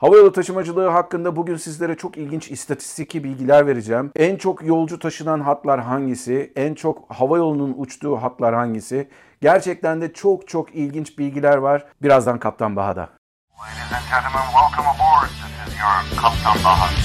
Havayolu taşımacılığı hakkında bugün sizlere çok ilginç istatistiki bilgiler vereceğim. En çok yolcu taşınan hatlar hangisi? En çok havayolunun uçtuğu hatlar hangisi? Gerçekten de çok çok ilginç bilgiler var. Birazdan Kaptan Baha'da. Ladies and gentlemen, welcome aboard. This is your Kaptan Baha.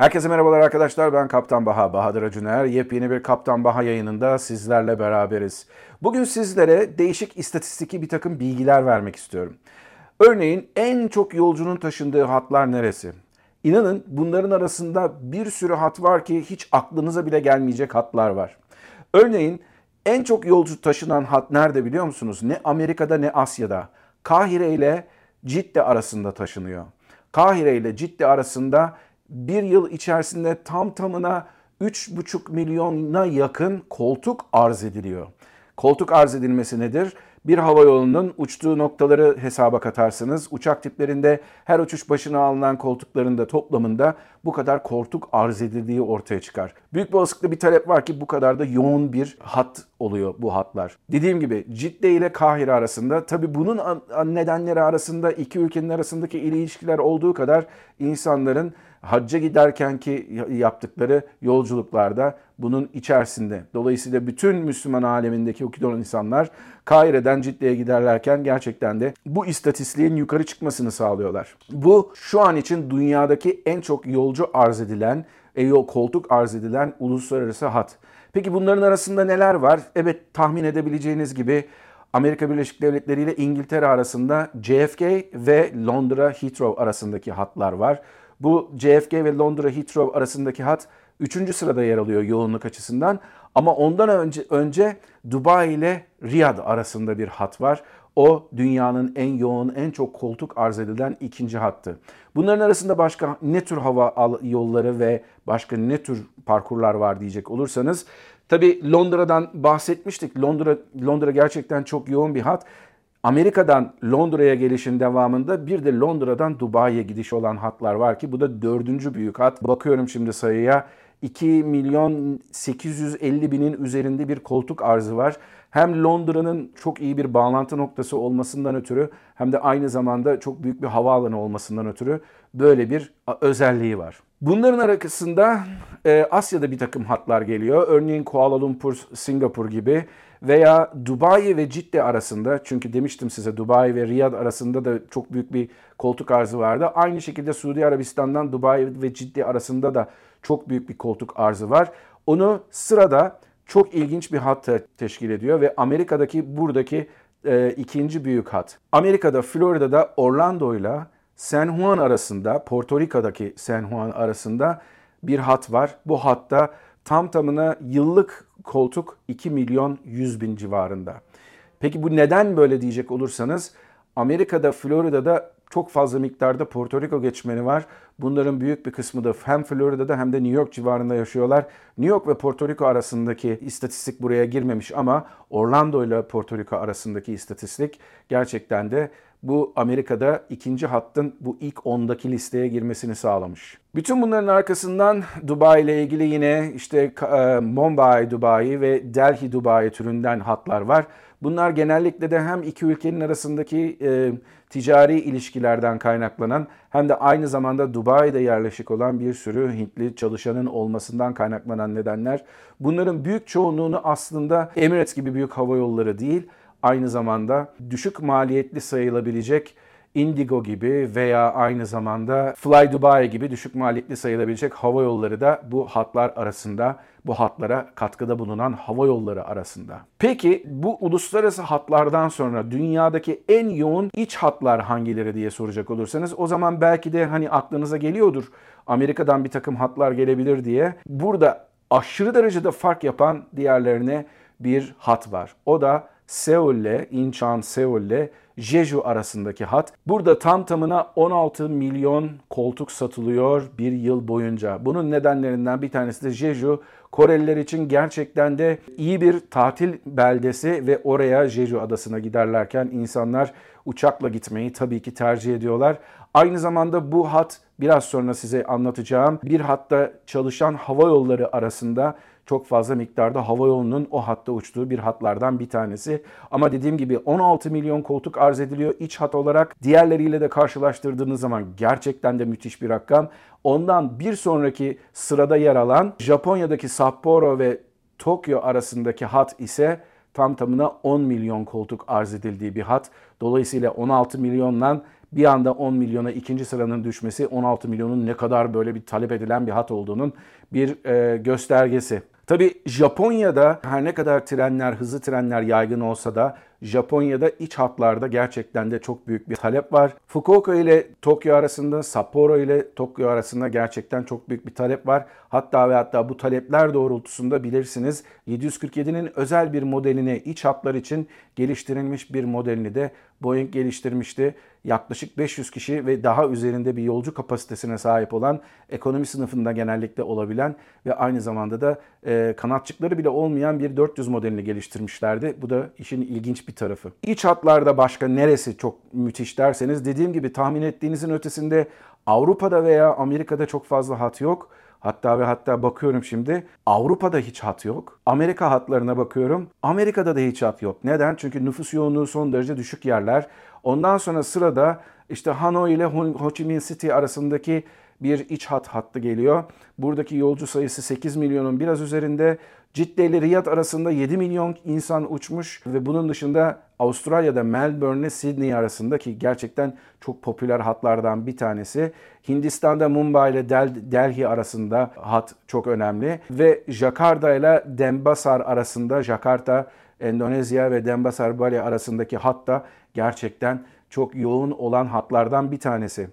Herkese merhabalar arkadaşlar. Ben Kaptan Baha, Bahadır Acuner. Yepyeni bir Kaptan Baha yayınında sizlerle beraberiz. Bugün sizlere değişik istatistiki bir takım bilgiler vermek istiyorum. Örneğin en çok yolcunun taşındığı hatlar neresi? İnanın bunların arasında bir sürü hat var ki hiç aklınıza bile gelmeyecek hatlar var. Örneğin en çok yolcu taşınan hat nerede biliyor musunuz? Ne Amerika'da ne Asya'da. Kahire ile Cidde arasında taşınıyor. Kahire ile Cidde arasında bir yıl içerisinde tam tamına 3,5 milyona yakın koltuk arz ediliyor. Koltuk arz edilmesi nedir? Bir hava yolunun uçtuğu noktaları hesaba katarsınız. Uçak tiplerinde her uçuş başına alınan koltukların da toplamında bu kadar koltuk arz edildiği ortaya çıkar. Büyük bir olasılıkla bir talep var ki bu kadar da yoğun bir hat oluyor bu hatlar. Dediğim gibi Cidde ile Kahire arasında tabi bunun nedenleri arasında iki ülkenin arasındaki ilişkiler olduğu kadar insanların hacca giderken ki yaptıkları yolculuklarda bunun içerisinde. Dolayısıyla bütün Müslüman alemindeki okuyan insanlar Kahire'den Cidde'ye giderlerken gerçekten de bu istatistiğin yukarı çıkmasını sağlıyorlar. Bu şu an için dünyadaki en çok yolcu arz edilen, e, koltuk arz edilen uluslararası hat. Peki bunların arasında neler var? Evet tahmin edebileceğiniz gibi Amerika Birleşik Devletleri ile İngiltere arasında JFK ve Londra Heathrow arasındaki hatlar var. Bu JFK ve Londra Heathrow arasındaki hat 3. sırada yer alıyor yoğunluk açısından. Ama ondan önce önce Dubai ile Riyad arasında bir hat var. O dünyanın en yoğun, en çok koltuk arz edilen ikinci hattı. Bunların arasında başka ne tür hava yolları ve başka ne tür parkurlar var diyecek olursanız Tabi Londra'dan bahsetmiştik. Londra Londra gerçekten çok yoğun bir hat. Amerika'dan Londra'ya gelişin devamında bir de Londra'dan Dubai'ye gidiş olan hatlar var ki bu da dördüncü büyük hat. Bakıyorum şimdi sayıya 2 milyon 850 binin üzerinde bir koltuk arzı var. Hem Londra'nın çok iyi bir bağlantı noktası olmasından ötürü hem de aynı zamanda çok büyük bir havaalanı olmasından ötürü böyle bir özelliği var. Bunların arasında e, Asya'da bir takım hatlar geliyor. Örneğin Kuala Lumpur, Singapur gibi veya Dubai ve Cidde arasında çünkü demiştim size Dubai ve Riyad arasında da çok büyük bir koltuk arzı vardı. Aynı şekilde Suudi Arabistan'dan Dubai ve Cidde arasında da çok büyük bir koltuk arzı var. Onu sırada çok ilginç bir hat teşkil ediyor ve Amerika'daki buradaki e, ikinci büyük hat. Amerika'da Florida'da Orlando ile San Juan arasında, Porto Rico'daki San Juan arasında bir hat var. Bu hatta tam tamına yıllık koltuk 2 milyon 100 bin civarında. Peki bu neden böyle diyecek olursanız Amerika'da, Florida'da çok fazla miktarda Porto Rico geçmeni var. Bunların büyük bir kısmı da hem Florida'da hem de New York civarında yaşıyorlar. New York ve Porto Rico arasındaki istatistik buraya girmemiş ama Orlando ile Porto Rico arasındaki istatistik gerçekten de bu Amerika'da ikinci hattın bu ilk 10'daki listeye girmesini sağlamış. Bütün bunların arkasından Dubai ile ilgili yine işte e, Mumbai Dubai ve Delhi Dubai türünden hatlar var. Bunlar genellikle de hem iki ülkenin arasındaki e, ticari ilişkilerden kaynaklanan hem de aynı zamanda Dubai'de yerleşik olan bir sürü Hintli çalışanın olmasından kaynaklanan nedenler. Bunların büyük çoğunluğunu aslında Emirates gibi büyük hava yolları değil, aynı zamanda düşük maliyetli sayılabilecek Indigo gibi veya aynı zamanda Fly Dubai gibi düşük maliyetli sayılabilecek hava yolları da bu hatlar arasında, bu hatlara katkıda bulunan hava yolları arasında. Peki bu uluslararası hatlardan sonra dünyadaki en yoğun iç hatlar hangileri diye soracak olursanız o zaman belki de hani aklınıza geliyordur Amerika'dan bir takım hatlar gelebilir diye. Burada aşırı derecede fark yapan diğerlerine bir hat var. O da Seul ile Incheon Seul ile Jeju arasındaki hat. Burada tam tamına 16 milyon koltuk satılıyor bir yıl boyunca. Bunun nedenlerinden bir tanesi de Jeju Koreliler için gerçekten de iyi bir tatil beldesi ve oraya Jeju adasına giderlerken insanlar uçakla gitmeyi tabii ki tercih ediyorlar. Aynı zamanda bu hat biraz sonra size anlatacağım bir hatta çalışan hava yolları arasında çok fazla miktarda hava yolunun o hatta uçtuğu bir hatlardan bir tanesi. Ama dediğim gibi 16 milyon koltuk arz ediliyor iç hat olarak. Diğerleriyle de karşılaştırdığınız zaman gerçekten de müthiş bir rakam. Ondan bir sonraki sırada yer alan Japonya'daki Sapporo ve Tokyo arasındaki hat ise tam tamına 10 milyon koltuk arz edildiği bir hat. Dolayısıyla 16 milyondan bir anda 10 milyona ikinci sıranın düşmesi 16 milyonun ne kadar böyle bir talep edilen bir hat olduğunun bir e, göstergesi. Tabi Japonya'da her ne kadar trenler, hızlı trenler yaygın olsa da Japonya'da iç hatlarda gerçekten de çok büyük bir talep var. Fukuoka ile Tokyo arasında, Sapporo ile Tokyo arasında gerçekten çok büyük bir talep var. Hatta ve hatta bu talepler doğrultusunda bilirsiniz 747'nin özel bir modelini iç hatlar için geliştirilmiş bir modelini de Boeing geliştirmişti. Yaklaşık 500 kişi ve daha üzerinde bir yolcu kapasitesine sahip olan ekonomi sınıfında genellikle olabilen ve aynı zamanda da e, kanatçıkları bile olmayan bir 400 modelini geliştirmişlerdi. Bu da işin ilginç bir tarafı. İç hatlarda başka neresi çok müthiş derseniz dediğim gibi tahmin ettiğinizin ötesinde Avrupa'da veya Amerika'da çok fazla hat yok. Hatta ve hatta bakıyorum şimdi Avrupa'da hiç hat yok. Amerika hatlarına bakıyorum. Amerika'da da hiç hat yok. Neden? Çünkü nüfus yoğunluğu son derece düşük yerler. Ondan sonra sırada işte Hanoi ile Ho Chi Minh City arasındaki bir iç hat hattı geliyor. Buradaki yolcu sayısı 8 milyonun biraz üzerinde. Cidde ile Riyad arasında 7 milyon insan uçmuş ve bunun dışında Avustralya'da Melbourne ile Sydney arasındaki gerçekten çok popüler hatlardan bir tanesi. Hindistan'da Mumbai ile Del Delhi arasında hat çok önemli ve Jakarta ile Denpasar arasında Jakarta Endonezya ve Denpasar Bali arasındaki hat da gerçekten çok yoğun olan hatlardan bir tanesi.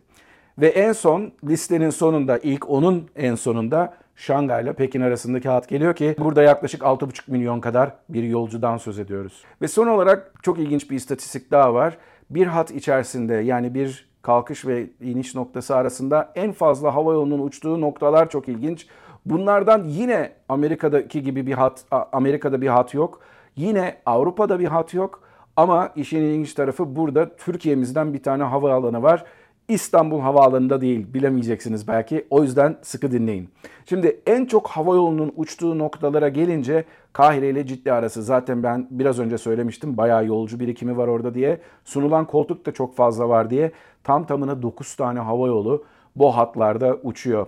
Ve en son listenin sonunda ilk onun en sonunda Şangay ile Pekin arasındaki hat geliyor ki burada yaklaşık 6,5 milyon kadar bir yolcudan söz ediyoruz. Ve son olarak çok ilginç bir istatistik daha var. Bir hat içerisinde yani bir kalkış ve iniş noktası arasında en fazla hava yolunun uçtuğu noktalar çok ilginç. Bunlardan yine Amerika'daki gibi bir hat, Amerika'da bir hat yok. Yine Avrupa'da bir hat yok. Ama işin ilginç tarafı burada Türkiye'mizden bir tane havaalanı var. İstanbul Havaalanı'nda değil bilemeyeceksiniz belki. O yüzden sıkı dinleyin. Şimdi en çok hava yolunun uçtuğu noktalara gelince Kahire ile Ciddi arası zaten ben biraz önce söylemiştim. Bayağı yolcu birikimi var orada diye. Sunulan koltuk da çok fazla var diye. Tam tamına 9 tane hava yolu bu hatlarda uçuyor.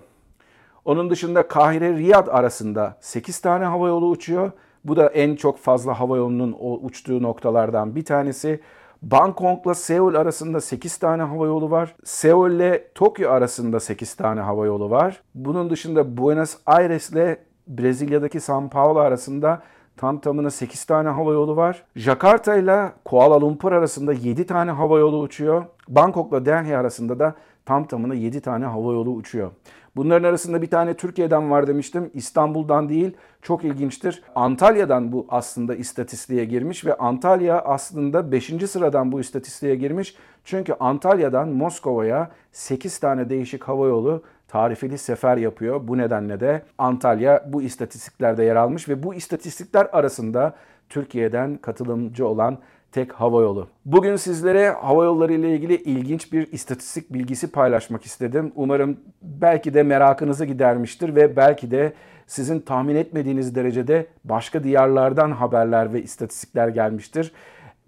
Onun dışında Kahire Riyad arasında 8 tane hava yolu uçuyor. Bu da en çok fazla hava yolunun uçtuğu noktalardan bir tanesi. Bangkok'la Seul arasında 8 tane hava yolu var. Seul ile Tokyo arasında 8 tane hava yolu var. Bunun dışında Buenos Aires ile Brezilya'daki São Paulo arasında tam tamına 8 tane hava yolu var. Jakarta ile Kuala Lumpur arasında 7 tane hava yolu uçuyor. Bangkok'la Delhi arasında da tam tamına 7 tane hava yolu uçuyor. Bunların arasında bir tane Türkiye'den var demiştim. İstanbul'dan değil. Çok ilginçtir. Antalya'dan bu aslında istatistiğe girmiş ve Antalya aslında 5. sıradan bu istatistiğe girmiş. Çünkü Antalya'dan Moskova'ya 8 tane değişik hava yolu tarifeli sefer yapıyor. Bu nedenle de Antalya bu istatistiklerde yer almış ve bu istatistikler arasında Türkiye'den katılımcı olan tek hava yolu. Bugün sizlere hava yolları ile ilgili ilginç bir istatistik bilgisi paylaşmak istedim. Umarım belki de merakınızı gidermiştir ve belki de sizin tahmin etmediğiniz derecede başka diyarlardan haberler ve istatistikler gelmiştir.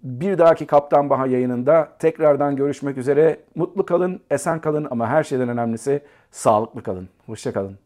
Bir dahaki Kaptan Baha yayınında tekrardan görüşmek üzere. Mutlu kalın, esen kalın ama her şeyden önemlisi sağlıklı kalın. Hoşçakalın.